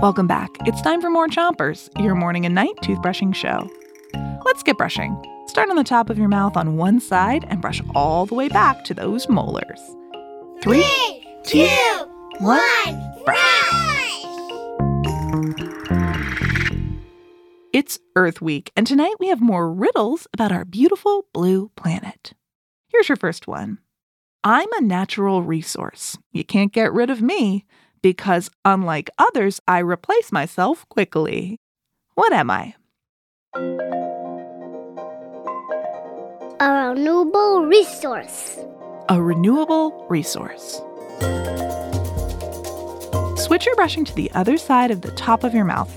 Welcome back. It's time for more Chompers, your morning and night toothbrushing show. Let's get brushing. Start on the top of your mouth on one side and brush all the way back to those molars. Three, two, one, brush! It's Earth Week, and tonight we have more riddles about our beautiful blue planet. Here's your first one I'm a natural resource. You can't get rid of me because, unlike others, I replace myself quickly. What am I? A renewable resource. A renewable resource. Switch your brushing to the other side of the top of your mouth,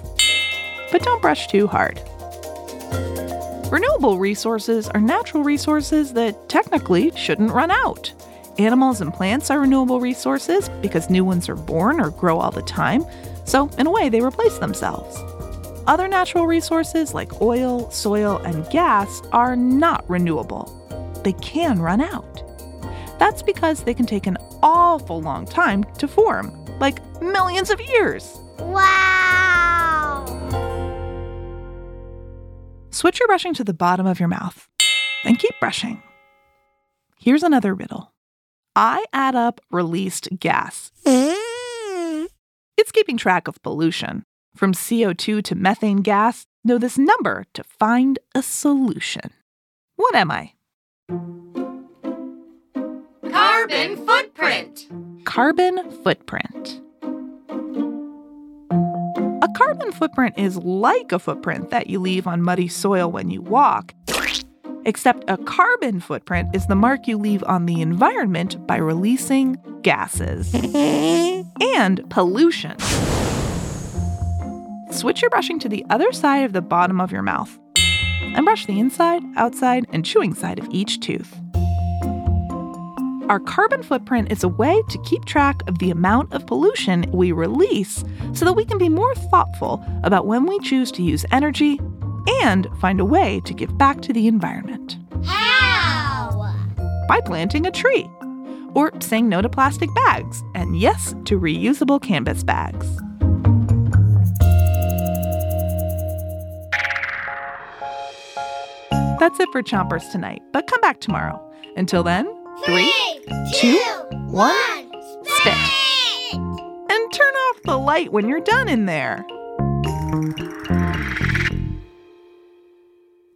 but don't brush too hard. Renewable resources are natural resources that technically shouldn't run out. Animals and plants are renewable resources because new ones are born or grow all the time, so in a way they replace themselves. Other natural resources like oil, soil, and gas are not renewable. They can run out. That's because they can take an awful long time to form, like millions of years. Wow! Switch your brushing to the bottom of your mouth, then keep brushing. Here's another riddle I add up released gas. Mm. It's keeping track of pollution. From CO2 to methane gas, know this number to find a solution. What am I? Carbon footprint. Carbon footprint. A carbon footprint is like a footprint that you leave on muddy soil when you walk, except a carbon footprint is the mark you leave on the environment by releasing gases and pollution. Switch your brushing to the other side of the bottom of your mouth and brush the inside, outside, and chewing side of each tooth. Our carbon footprint is a way to keep track of the amount of pollution we release so that we can be more thoughtful about when we choose to use energy and find a way to give back to the environment. How? By planting a tree, or saying no to plastic bags, and yes to reusable canvas bags. That's it for Chompers tonight, but come back tomorrow. Until then, three, two, one, spit. And turn off the light when you're done in there.